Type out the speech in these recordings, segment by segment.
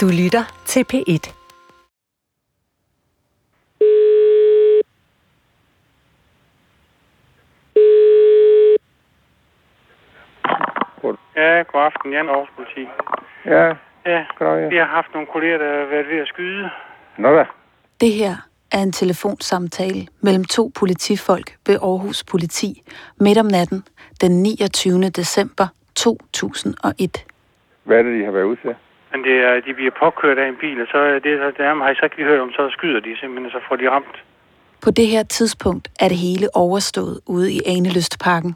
Du lytter til P1. Ja, god aften. Jan Aarhus Politi. Ja, Ja, goddag. vi har haft nogle kolleger, der har været ved at skyde. Nå da. Det her er en telefonsamtale mellem to politifolk ved Aarhus Politi midt om natten den 29. december 2001. Hvad er det, de har været ude til? Men det er, de bliver påkørt af en bil, og så er det, der har jeg så ikke lige hørt om, så skyder de simpelthen, og så får de ramt. På det her tidspunkt er det hele overstået ude i Anelystparken.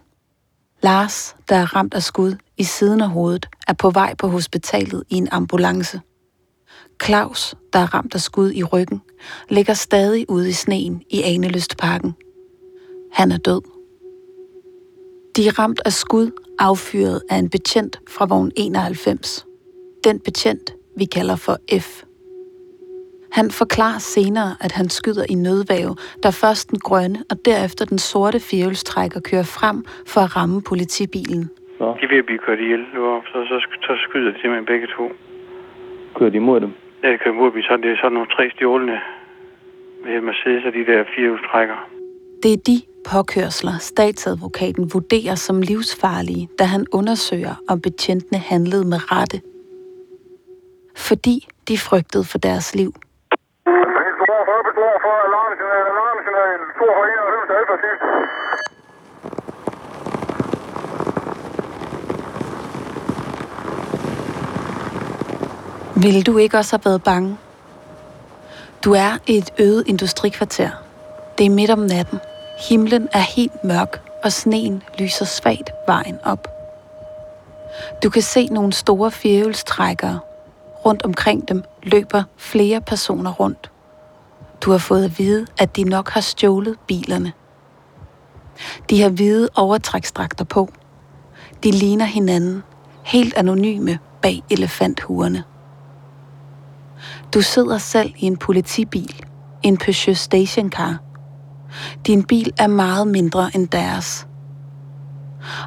Lars, der er ramt af skud i siden af hovedet, er på vej på hospitalet i en ambulance. Claus, der er ramt af skud i ryggen, ligger stadig ude i sneen i Anelystparken. Han er død. De er ramt af skud affyret af en betjent fra vogn 91. Den betjent, vi kalder for F. Han forklarer senere, at han skyder i nødvæve, da først den grønne og derefter den sorte firehjulstrækker kører frem for at ramme politibilen. Så De er ved at blive kørt ihjel så, så, så skyder de simpelthen begge to. kører de imod dem. Ja, det kører mod dem, så det er sådan nogle tre stjålende med Mercedes og de der fire trækker. Det er de påkørsler, statsadvokaten vurderer som livsfarlige, da han undersøger, om betjentene handlede med rette. Fordi de frygtede for deres liv. 42, 42, alarmsignal, alarmsignal, 42, 91, alfa sidst. Ville du ikke også have været bange? Du er i et øde industrikvarter. Det er midt om natten. Himlen er helt mørk, og sneen lyser svagt vejen op. Du kan se nogle store firehjulstrækkere. Rundt omkring dem løber flere personer rundt. Du har fået at vide, at de nok har stjålet bilerne. De har hvide overtræksdragter på. De ligner hinanden, helt anonyme bag elefanthuerne. Du sidder selv i en politibil, en Peugeot stationcar. Din bil er meget mindre end deres.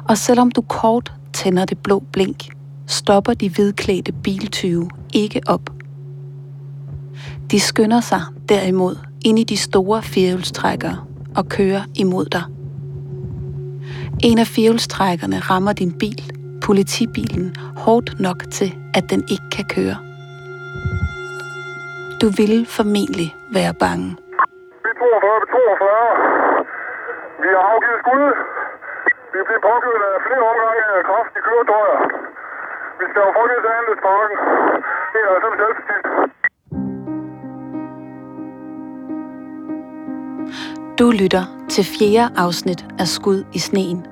Og selvom du kort tænder det blå blink, stopper de hvidklædte biltyve ikke op. De skynder sig derimod ind i de store firehjulstrækkere og kører imod dig. En af firehjulstrækkerne rammer din bil, politibilen, hårdt nok til, at den ikke kan køre. Du ville formentlig være bange. Vi 42, 42. Vi har afgivet skud. Vi bliver påkørt af flere omgange af kraftige køretøjer. Vi skal jo folk andet sparken. Det er altså selv. Du lytter til fjerde afsnit af Skud i sneen.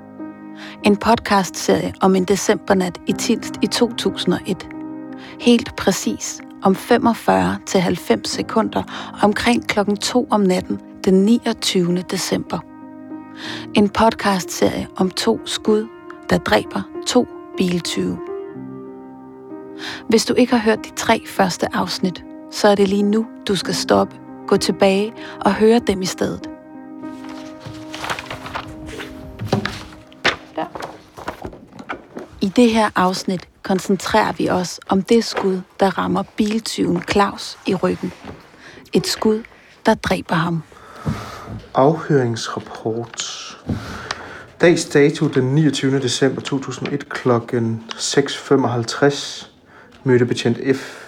En podcastserie om en decembernat i Tilst i 2001. Helt præcis om 45-90 sekunder omkring klokken 2 om natten den 29. december. En podcastserie om to skud, der dræber to biltyve. Hvis du ikke har hørt de tre første afsnit, så er det lige nu, du skal stoppe, gå tilbage og høre dem i stedet. I det her afsnit koncentrerer vi os om det skud, der rammer biltyven Claus i ryggen. Et skud, der dræber ham. Afhøringsrapport. Dags dato den 29. december 2001 kl. 6.55 mødte betjent F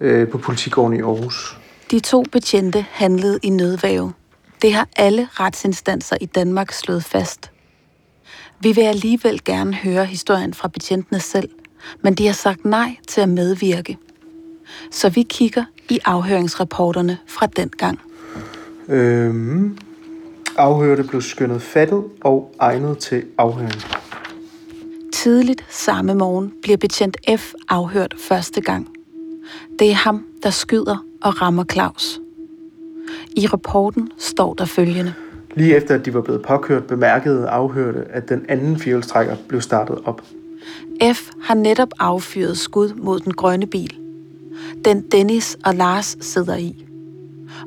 øh, på politigården i Aarhus. De to betjente handlede i nødvæve. Det har alle retsinstanser i Danmark slået fast. Vi vil alligevel gerne høre historien fra betjentene selv, men de har sagt nej til at medvirke. Så vi kigger i afhøringsrapporterne fra den gang. Øhm, afhørte blev skønnet fattet og egnet til afhøring. Tidligt samme morgen bliver betjent F afhørt første gang. Det er ham, der skyder og rammer Claus. I rapporten står der følgende. Lige efter at de var blevet påkørt, bemærkede afhørte, at den anden firehjulstrækker blev startet op. F har netop affyret skud mod den grønne bil. Den Dennis og Lars sidder i.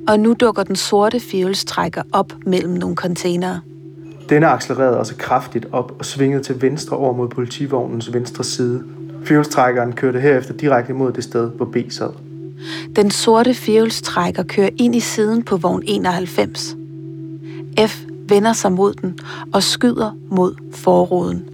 Og nu dukker den sorte firehjulstrækker op mellem nogle containere. Denne accelererede også kraftigt op og svingede til venstre over mod politivognens venstre side. Fjolstrækkeren kørte herefter direkte mod det sted, hvor B sad. Den sorte fjolstrækker kører ind i siden på vogn 91. F vender sig mod den og skyder mod forruden.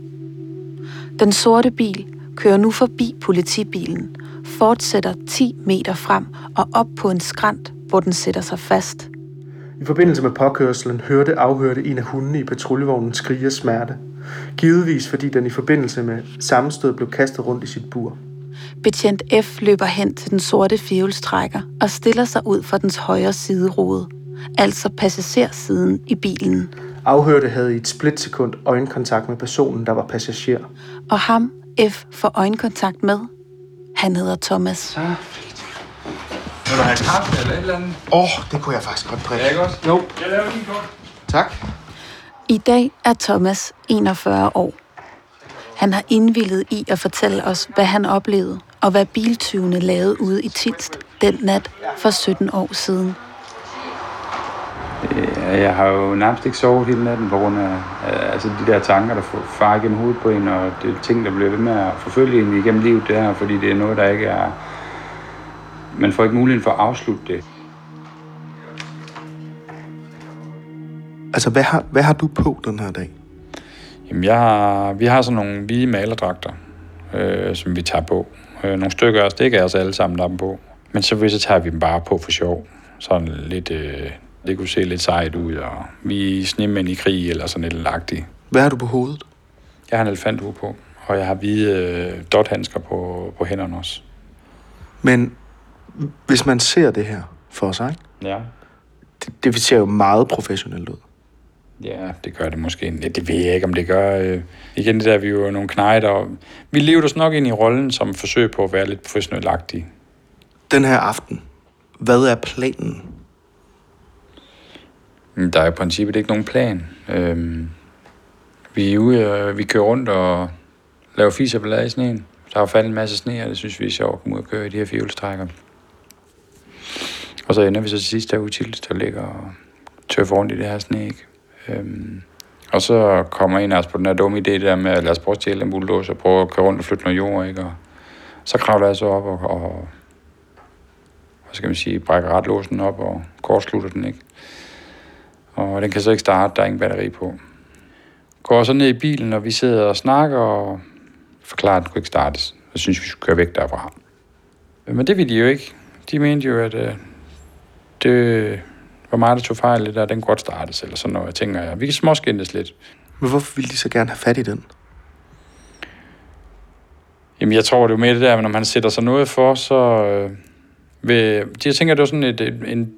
Den sorte bil kører nu forbi politibilen, fortsætter 10 meter frem og op på en skrant, hvor den sætter sig fast. I forbindelse med påkørselen hørte afhørte en af hundene i patruljevognen skrige af smerte. Givetvis fordi den i forbindelse med sammenstød blev kastet rundt i sit bur. Betjent F løber hen til den sorte firehjulstrækker og stiller sig ud for dens højre siderude, altså passagersiden i bilen. Afhørte havde i et splitsekund øjenkontakt med personen, der var passager. Og ham F får øjenkontakt med. Han hedder Thomas. Vil du have kaffe eller et eller andet? Åh, oh, det kunne jeg faktisk godt drikke. Ja, ikke også? Jo, Jeg laver lige kort. tak. I dag er Thomas 41 år. Han har indvillet i at fortælle os, hvad han oplevede, og hvad biltyvene lavede ude i Tilst den nat for 17 år siden. Ja, jeg har jo nærmest ikke sovet hele natten på grund af altså de der tanker, der får- farer igennem hovedet på en, og det er ting, der bliver ved med at forfølge en igennem livet, det her, fordi det er noget, der ikke er... Man får ikke muligheden for at afslutte det. Altså, hvad har, hvad har du på den her dag? Jamen, jeg har, vi har sådan nogle hvide malerdragter, øh, som vi tager på. Øh, nogle stykker af os, det er ikke os alle sammen, der har dem på. Men så, så tager vi dem bare på for sjov. Sådan lidt, øh, det kunne se lidt sejt ud, og vi er snemænd i krig, eller sådan et eller andet. Hvad har du på hovedet? Jeg har en elefanthue på, og jeg har hvide øh, dothandsker på, på hænderne også. Men hvis man ser det her for sig, Ja. det, det ser jo meget professionelt ud. Ja, det gør det måske. Ja, det ved jeg ikke, om det gør. Øh. Igen, det der, vi er jo nogle knejder. og Vi lever os nok ind i rollen som forsøg på at være lidt professionelt Den her aften, hvad er planen? Men Der er i princippet ikke nogen plan. Øhm, vi er ude, og vi kører rundt og laver fis og ballade i sneen. Der har faldet en masse sne, og det synes vi er sjovt at komme ud og køre i de her fjolstrækker. Og så ender vi så til sidst derude til, der ligger og tøffer rundt i det her sne, ikke? Øhm, og så kommer en af os på den her dumme idé der med, at lad os prøve at stjæle en bulldozer og prøve at køre rundt og flytte noget jord, ikke? Og så kravler jeg så op og, og hvad skal man sige, brækker retlåsen op og kortslutter den, ikke? Og den kan så ikke starte, der er ingen batteri på. Går så ned i bilen, og vi sidder og snakker og forklarer, at den kunne ikke startes. Jeg synes, vi skulle køre væk derfra. Men det ville de jo ikke. De mente jo, at øh, det var mig, der tog fejl, det der, den kunne godt startes, eller sådan noget. Jeg tænker, ja, vi kan småskændes lidt. Men hvorfor ville de så gerne have fat i den? Jamen, jeg tror, det er jo mere det der, at når man sætter sig noget for, så... Øh, ved, jeg tænker, det var sådan et, et, en,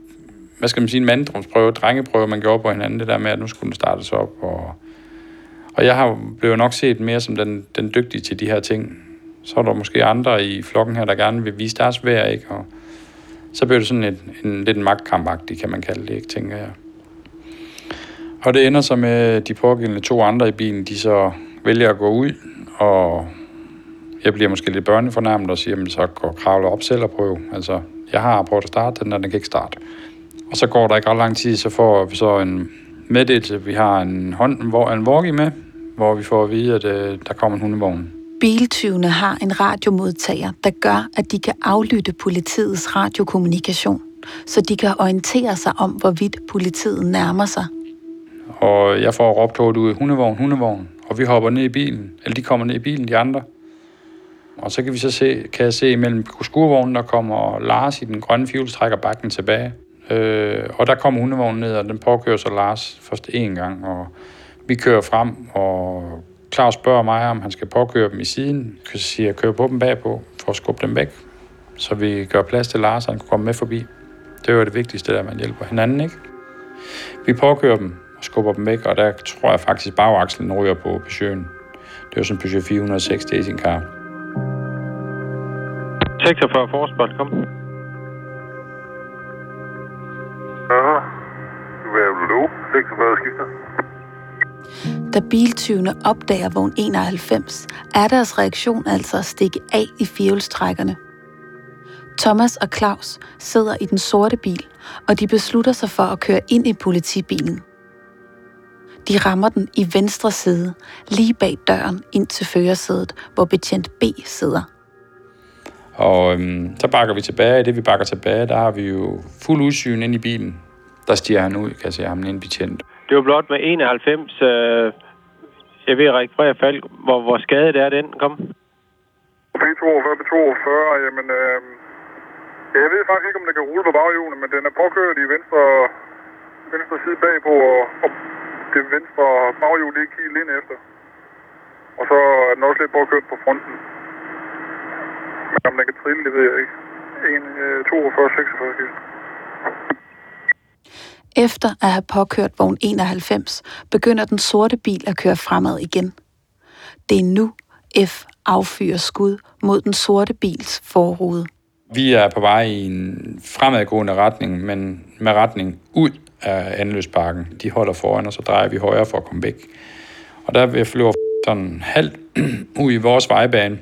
hvad skal man sige, en manddomsprøve, drengeprøve, man gjorde på hinanden, det der med, at nu skulle den startes op, og, og jeg har blevet nok set mere som den, den dygtige til de her ting. Så er der måske andre i flokken her, der gerne vil vise deres værd, ikke? Og så bliver det sådan en, en, lidt en magtkampagtig, kan man kalde det, ikke, tænker jeg. Og det ender så med, at de pågældende to andre i bilen, de så vælger at gå ud, og jeg bliver måske lidt børnefornærmet og siger, jamen, så går kravle op selv og prøve. Altså, jeg har prøvet at starte den, og den kan ikke starte. Og så går der ikke ret lang tid, så får vi så en meddelelse. Vi har en, hånd, hvor, en walkie med, hvor vi får at vide, at øh, der kommer en hundevogn. Biltyvene har en radiomodtager, der gør, at de kan aflytte politiets radiokommunikation, så de kan orientere sig om, hvorvidt politiet nærmer sig. Og jeg får råbt hårdt ud, hundevogn, hundevogn. Og vi hopper ned i bilen, eller de kommer ned i bilen, de andre. Og så kan vi så se, kan jeg se imellem skurvognen, der kommer Lars i den grønne fjulstrækker bakken tilbage. Øh, og der kommer hundevognen ned, og den påkører så Lars først én gang. Og vi kører frem, og Claus spørger mig, om han skal påkøre dem i siden. Så siger jeg, kør på dem bagpå, for at skubbe dem væk. Så vi gør plads til Lars, han kan komme med forbi. Det var det vigtigste, der man hjælper hinanden, ikke? Vi påkører dem og skubber dem væk, og der tror jeg faktisk, bagakslen ryger på Peugeot'en. Det var sådan Peugeot 406 Dating Car. 46 forspørg, kom. Aha. Hvad vil du? 46 skifter. Da biltyvene opdager vogn 91, er deres reaktion altså at stikke af i firehjulstrækkerne. Thomas og Claus sidder i den sorte bil, og de beslutter sig for at køre ind i politibilen. De rammer den i venstre side, lige bag døren ind til førersædet, hvor betjent B sidder. Og øhm, så bakker vi tilbage. Det vi bakker tilbage, der har vi jo fuld udsyn ind i bilen. Der stiger han ud, kan jeg se ham, en betjent. Det var blot med 91, øh, jeg ved registrere Falk, hvor, hvor skadet er den kom. B42, B42, jamen... Øh, jeg ved faktisk ikke, om den kan rulle på baghjulene, men den er påkørt i venstre, venstre side bagpå, og, og det venstre baghjul det er ikke helt ind efter. Og så er den også lidt påkørt på fronten. Men om den kan trille, det ved jeg ikke. 1, øh, 42, 46. Efter at have påkørt vogn 91, begynder den sorte bil at køre fremad igen. Det er nu, F affyrer skud mod den sorte bils forrude. Vi er på vej i en fremadgående retning, men med retning ud af anløbsparken. De holder foran, og så drejer vi højre for at komme væk. Og der vil flyve sådan halvt ud i vores vejbane,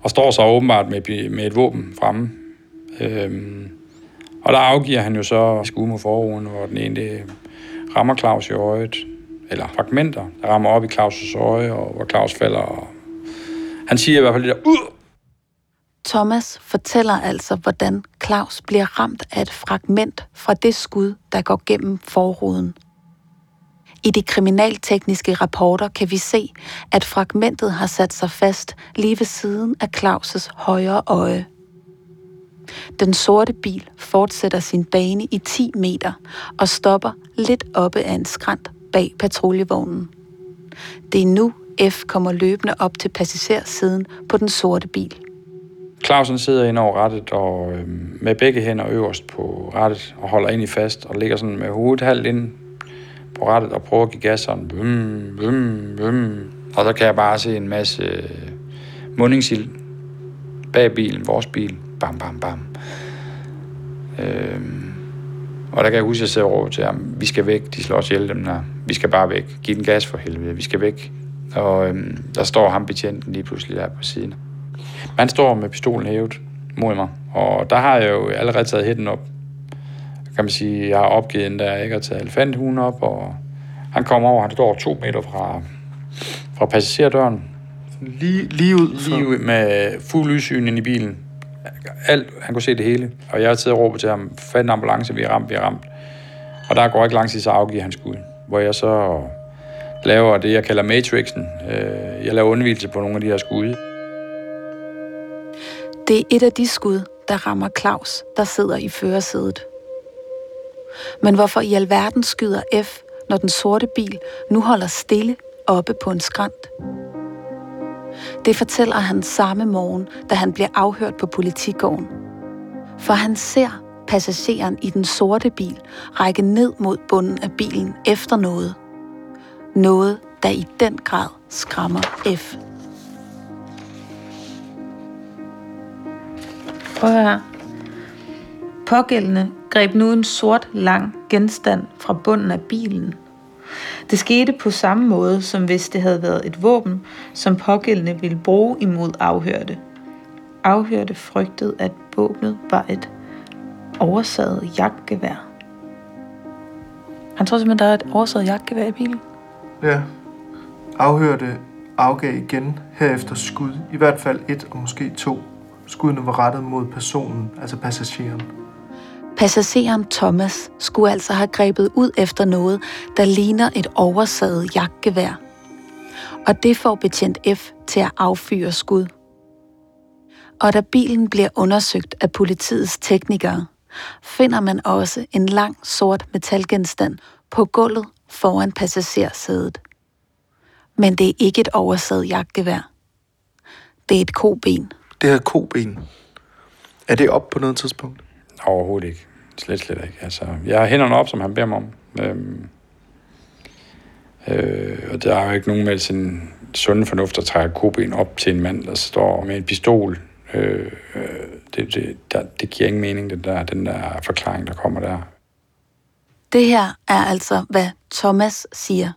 og står så åbenbart med, med et våben fremme. Øhm, og der afgiver han jo så skud mod forruden, hvor den ene rammer Claus i øjet, eller fragmenter, der rammer op i Claus' øje, og hvor Claus falder. Og han siger i hvert fald lidt ud! Thomas fortæller altså, hvordan Claus bliver ramt af et fragment fra det skud, der går gennem forruden. I de kriminaltekniske rapporter kan vi se, at fragmentet har sat sig fast lige ved siden af Claus' højre øje. Den sorte bil fortsætter sin bane i 10 meter og stopper lidt oppe af en skrant bag patruljevognen. Det er nu, F kommer løbende op til passagersiden på den sorte bil. Clausen sidder ind over rettet og øh, med begge hænder øverst på rettet og holder ind i fast og ligger sådan med hovedet halvt ind på rettet og prøver at give gas sådan. Bum, bum, bum. Og der kan jeg bare se en masse øh, mundingsild bag bilen, vores bil. Bam, bam, bam. Øh, og der kan jeg huske, at jeg sidder over til ham. Vi skal væk, de slår os ihjel dem der. Vi skal bare væk. Giv den gas for helvede, vi skal væk. Og øh, der står ham betjenten lige pludselig der på siden. Man står med pistolen hævet mod mig, og der har jeg jo allerede taget hætten op. Kan man sige, jeg har opgivet den der, ikke har taget elefanthunden op, og han kommer over, han står to meter fra, fra passagerdøren. Lige, lige ud? Lige ud med fuld lyssyn ind i bilen. Alt, han kunne se det hele. Og jeg har taget og råbet til ham, fat en ambulance, vi er ramt, vi er ramt. Og der går ikke lang tid, så afgiver han skud. Hvor jeg så laver det, jeg kalder Matrixen. Øh, jeg laver undvigelse på nogle af de her skud. Det er et af de skud, der rammer Claus, der sidder i førersædet. Men hvorfor i alverden skyder F, når den sorte bil nu holder stille oppe på en skrant? Det fortæller han samme morgen, da han bliver afhørt på politigården. For han ser passageren i den sorte bil række ned mod bunden af bilen efter noget. Noget, der i den grad skræmmer F. Prøv her. Pågældende greb nu en sort, lang genstand fra bunden af bilen. Det skete på samme måde, som hvis det havde været et våben, som pågældende ville bruge imod afhørte. Afhørte frygtede, at våbnet var et oversaget jagtgevær. Han tror simpelthen, der er et oversaget jagtgevær i bilen. Ja. Afhørte afgav igen herefter skud. I hvert fald et og måske to. Skuddene var rettet mod personen, altså passageren. Passageren Thomas skulle altså have grebet ud efter noget, der ligner et oversaget jagtgevær. Og det får betjent F til at affyre skud. Og da bilen bliver undersøgt af politiets teknikere, finder man også en lang sort metalgenstand på gulvet foran passagersædet. Men det er ikke et oversaget jagtgevær. Det er et koben. Det er koben. Er det op på noget tidspunkt? Overhovedet ikke. Slet, slet ikke. Altså, jeg har hænderne op, som han beder mig om. Øhm, øh, og der er jo ikke nogen med sin sunde fornuft, der trækker koben op til en mand, der står med en pistol. Øh, øh, det, det, der, det giver ingen mening, den der, den der forklaring, der kommer der. Det her er altså, hvad Thomas siger.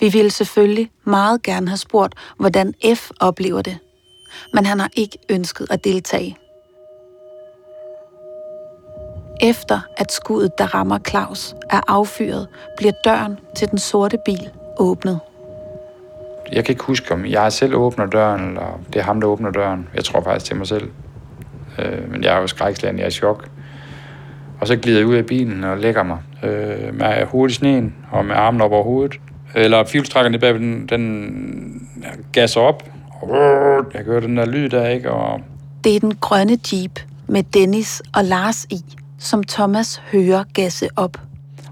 Vi ville selvfølgelig meget gerne have spurgt, hvordan F oplever det. Men han har ikke ønsket at deltage. Efter at skuddet, der rammer Claus, er affyret, bliver døren til den sorte bil åbnet. Jeg kan ikke huske, om jeg selv åbner døren, eller det er ham, der åbner døren. Jeg tror faktisk til mig selv. Øh, men jeg er jo skrækslagen, jeg er i chok. Og så glider jeg ud af bilen og lægger mig øh, med hovedet i sneen og med armen op over hovedet. Eller fjulstrækkeren bag, den, den gasser op. Og jeg hører den der lyd der, ikke? Og Det er den grønne jeep med Dennis og Lars i, som Thomas hører gasse op.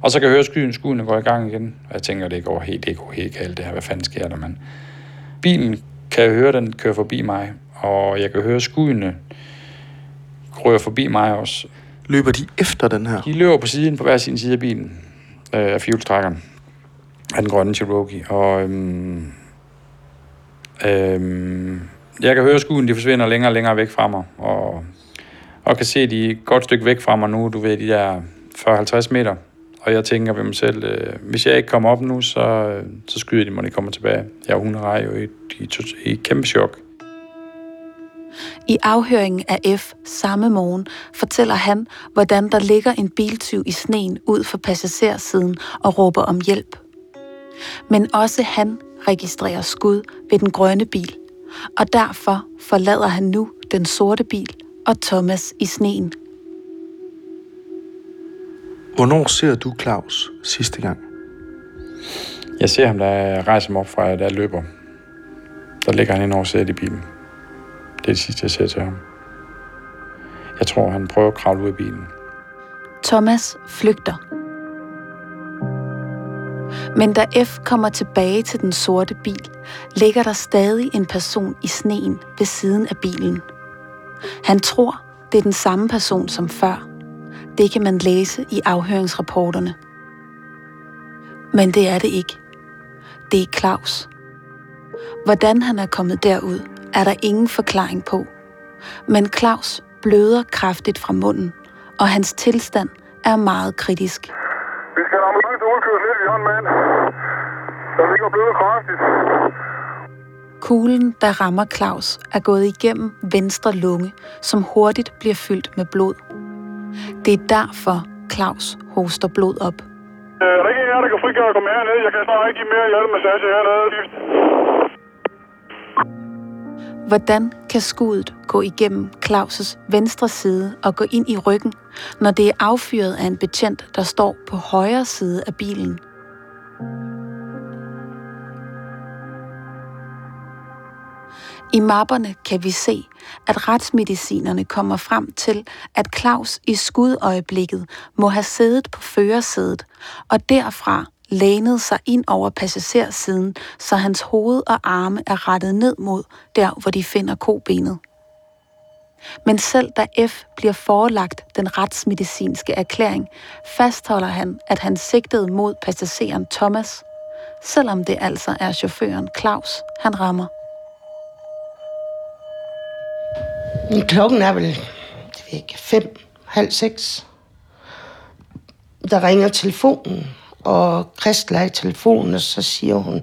Og så kan jeg høre skyen, skuden går i gang igen. Og jeg tænker, det går helt, det går helt galt det her. Hvad fanden sker der, mand? Bilen kan jeg høre, den kører forbi mig. Og jeg kan høre skudene rører forbi mig også. Løber de efter den her? De løber på siden, på hver sin side af bilen. Øh, af fjulstrækkeren. Af den grønne Cherokee. Og øhm, øhm, jeg kan høre skuden, de forsvinder længere og længere væk fra mig. Og, og kan se, at de er et godt stykke væk fra mig nu. Du ved, de der 40-50 meter. Og jeg tænker ved mig selv, øh, hvis jeg ikke kommer op nu, så, øh, så skyder de mig, når de kommer tilbage. Jeg og hun er jo i, i, i kæmpe chok. I afhøringen af F samme morgen fortæller han, hvordan der ligger en biltyv i sneen ud for passagersiden og råber om hjælp. Men også han registrerer skud ved den grønne bil, og derfor forlader han nu den sorte bil og Thomas i sneen. Hvornår ser du Claus sidste gang? Jeg ser ham, der rejser mig op fra, der løber. Der ligger han ind over sædet i bilen. Det er det sidste, jeg ser til ham. Jeg tror, han prøver at kravle ud af bilen. Thomas flygter. Men da F kommer tilbage til den sorte bil, ligger der stadig en person i sneen ved siden af bilen. Han tror, det er den samme person som før. Det kan man læse i afhøringsrapporterne. Men det er det ikke. Det er Claus. Hvordan han er kommet derud, er der ingen forklaring på. Men Claus bløder kraftigt fra munden, og hans tilstand er meget kritisk. Vi skal have ambulance udkørt ned, Vi har en mand, der ligger bløder kraftigt. Kuglen, der rammer Claus, er gået igennem venstre lunge, som hurtigt bliver fyldt med blod. Det er derfor, Claus hoster blod op. Øh, er der ikke en af jer, der kan frigøre komme herned? Jeg kan snart ikke give mere hjertemassage hernede. Hvordan kan skuddet gå igennem Claus' venstre side og gå ind i ryggen, når det er affyret af en betjent, der står på højre side af bilen? I mapperne kan vi se, at retsmedicinerne kommer frem til, at Claus i skudøjeblikket må have siddet på førersædet, og derfra lænet sig ind over passagersiden, så hans hoved og arme er rettet ned mod der, hvor de finder kobenet. Men selv da F bliver forelagt den retsmedicinske erklæring, fastholder han, at han sigtede mod passageren Thomas, selvom det altså er chaufføren Claus, han rammer. Klokken er vel, ved ikke, fem, halv seks. Der ringer telefonen, og Christel er i telefonen, og så siger hun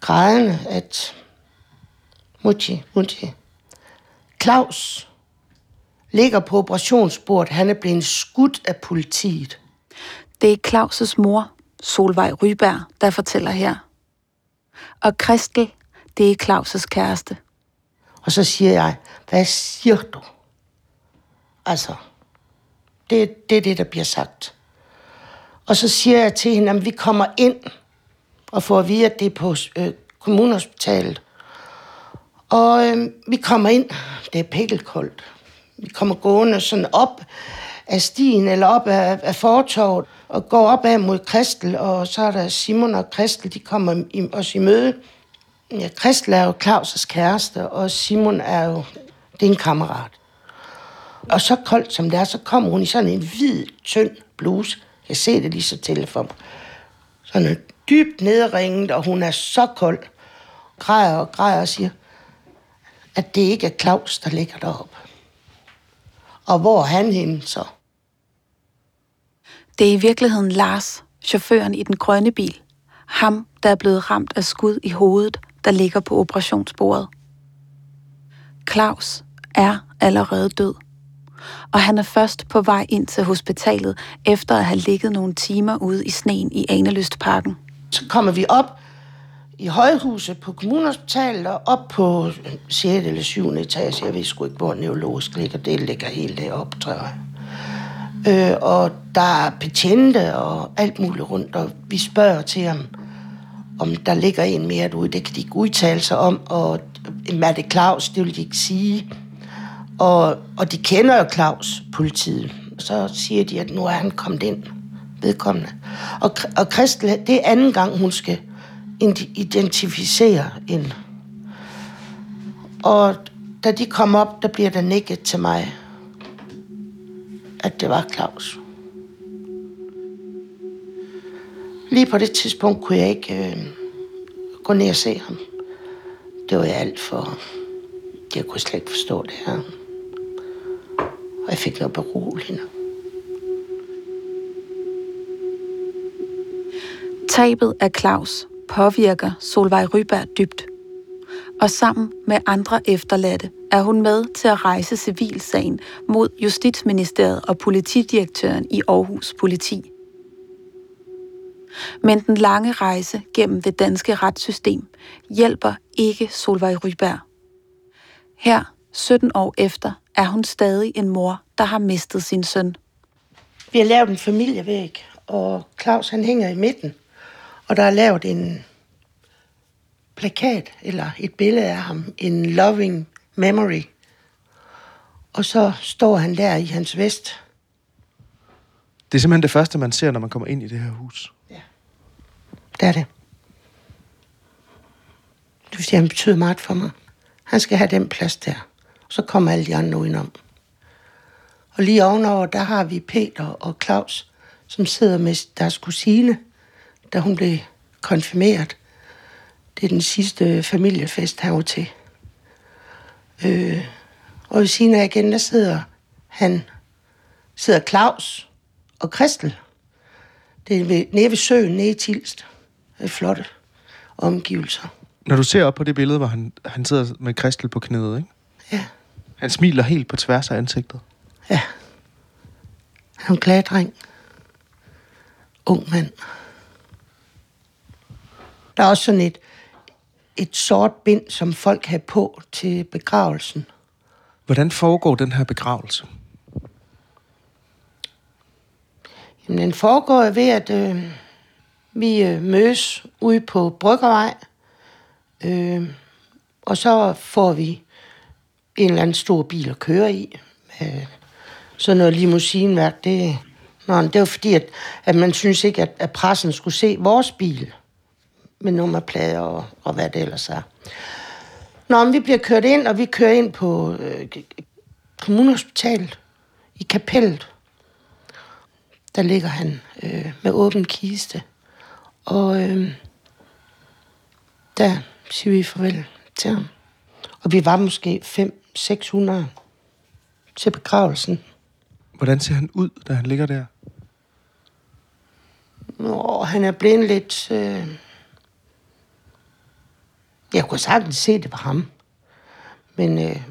grædende, at Mutti, Mutti, Claus ligger på operationsbordet. Han er blevet skudt af politiet. Det er Claus' mor, Solvej Ryberg, der fortæller her. Og Christel, det er Claus' kæreste. Og så siger jeg, hvad siger du? Altså, det, det er det, der bliver sagt. Og så siger jeg til hende, at vi kommer ind og får at vide, at det er på øh, kommunhospitalet. Og øh, vi kommer ind, det er pikkelkoldt. Vi kommer gående sådan op af stien eller op af, af fortorvet og går op ad mod Kristel, og så er der Simon og Kristel, de kommer i, os i møde. Ja, Christel er jo Claus' kæreste, og Simon er jo, det er en kammerat. Og så koldt som det er, så kommer hun i sådan en hvid, tynd bluse. Jeg ser det lige så til for mig. Sådan en dybt nedringet, og hun er så kold. Græder og græder og siger, at det ikke er Claus, der ligger deroppe. Og hvor er han henne så? Det er i virkeligheden Lars, chaufføren i den grønne bil. Ham, der er blevet ramt af skud i hovedet, der ligger på operationsbordet. Claus er allerede død. og han er først på vej ind til hospitalet, efter at have ligget nogle timer ude i sneen i Anelystparken. Så kommer vi op i højhuset på kommunhospitalet og op på 6. eller 7. etage. Jeg ved sgu ikke, hvor neurologisk ligger. Det ligger helt deroppe, tror jeg. Øh, og der er betjente og alt muligt rundt, og vi spørger til ham, om der ligger en mere derude. Det kan de ikke udtale sig om, og Mette Claus, det vil de ikke sige. Og, og de kender jo Claus, politiet. Så siger de, at nu er han kommet ind, vedkommende. Og, og Christel, det er anden gang, hun skal identificere en. Og da de kom op, der bliver der nikket til mig, at det var Claus. Lige på det tidspunkt kunne jeg ikke øh, gå ned og se ham. Det var jeg alt for... Jeg kunne slet ikke forstå det her. Og jeg fik noget beroligende. Tabet af Claus påvirker Solvej Ryberg dybt. Og sammen med andre efterladte er hun med til at rejse civilsagen mod Justitsministeriet og politidirektøren i Aarhus Politi. Men den lange rejse gennem det danske retssystem hjælper ikke Solvej Ryberg. Her, 17 år efter, er hun stadig en mor, der har mistet sin søn. Vi har lavet en familievæg, og Claus han hænger i midten. Og der er lavet en plakat, eller et billede af ham, en loving memory. Og så står han der i hans vest. Det er simpelthen det første, man ser, når man kommer ind i det her hus. Det er det. Det vil sige, han betyder meget for mig. Han skal have den plads der. Så kommer alle de andre udenom. Og lige ovenover, der har vi Peter og Claus, som sidder med deres kusine, da hun blev konfirmeret. Det er den sidste familiefest, han var til. Øh, og ved siden af igen, der sidder han, sidder Claus og Kristel. Det er ved, nede ved søen, nede i Tilst. Er flotte omgivelser. Når du ser op på det billede, hvor han, han sidder med Kristel på knæet, ikke? Ja. Han smiler helt på tværs af ansigtet. Ja. Han er en glad dreng. Ung mand. Der er også sådan et, et sort bind, som folk har på til begravelsen. Hvordan foregår den her begravelse? Jamen, den foregår ved, at øh, vi øh, mødes ude på Bryggervej, øh, og så får vi en eller anden stor bil at køre i. Øh, sådan noget limousineværk, det, nå, det var fordi, at, at man synes ikke, at, at pressen skulle se vores bil med nummerplader og, og hvad det ellers er. Nå, men vi bliver kørt ind, og vi kører ind på øh, kommunhospitalet i kapellet. Der ligger han øh, med åben kiste. Og øh, der siger vi farvel til ham. Og vi var måske 500-600 til begravelsen. Hvordan ser han ud, da han ligger der? Nå, han er blevet lidt... Øh... Jeg kunne sagtens se det på ham. Men øh...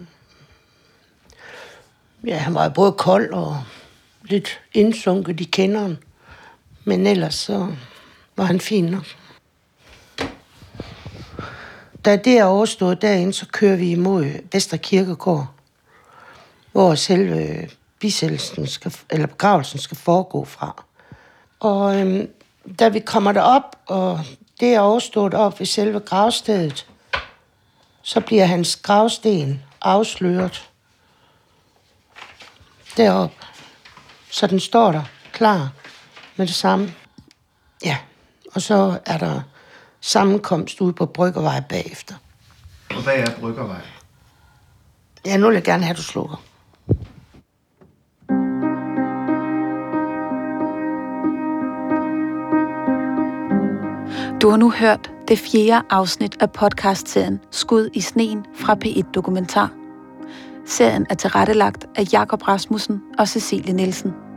ja, han var både kold og lidt indsunket i kenderen. Men ellers så var han fin nok. Da det er overstået derinde, så kører vi imod Vester Kirkegård, hvor selve bisættelsen skal, eller begravelsen skal foregå fra. Og øhm, da vi kommer derop, og det er overstået op ved selve gravstedet, så bliver hans gravsten afsløret derop. Så den står der klar med det samme. Ja, og så er der sammenkomst ude på Bryggervej bagefter. Og hvad er Bryggervej? Ja, nu vil jeg gerne have, at du slukker. Du har nu hørt det fjerde afsnit af podcastserien Skud i sneen fra P1 Dokumentar. Serien er tilrettelagt af Jakob Rasmussen og Cecilie Nielsen.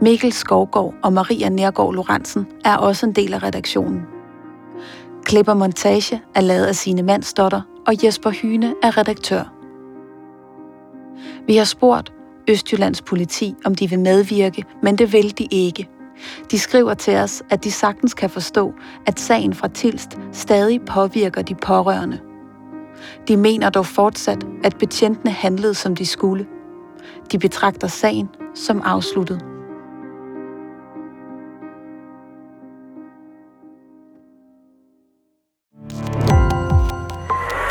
Mikkel Skovgaard og Maria Nærgaard Lorentzen er også en del af redaktionen. Klip og montage er lavet af sine mandsdotter, og Jesper Hyne er redaktør. Vi har spurgt, Østjyllands politi, om de vil medvirke, men det vil de ikke. De skriver til os, at de sagtens kan forstå, at sagen fra Tilst stadig påvirker de pårørende. De mener dog fortsat, at betjentene handlede, som de skulle. De betragter sagen som afsluttet.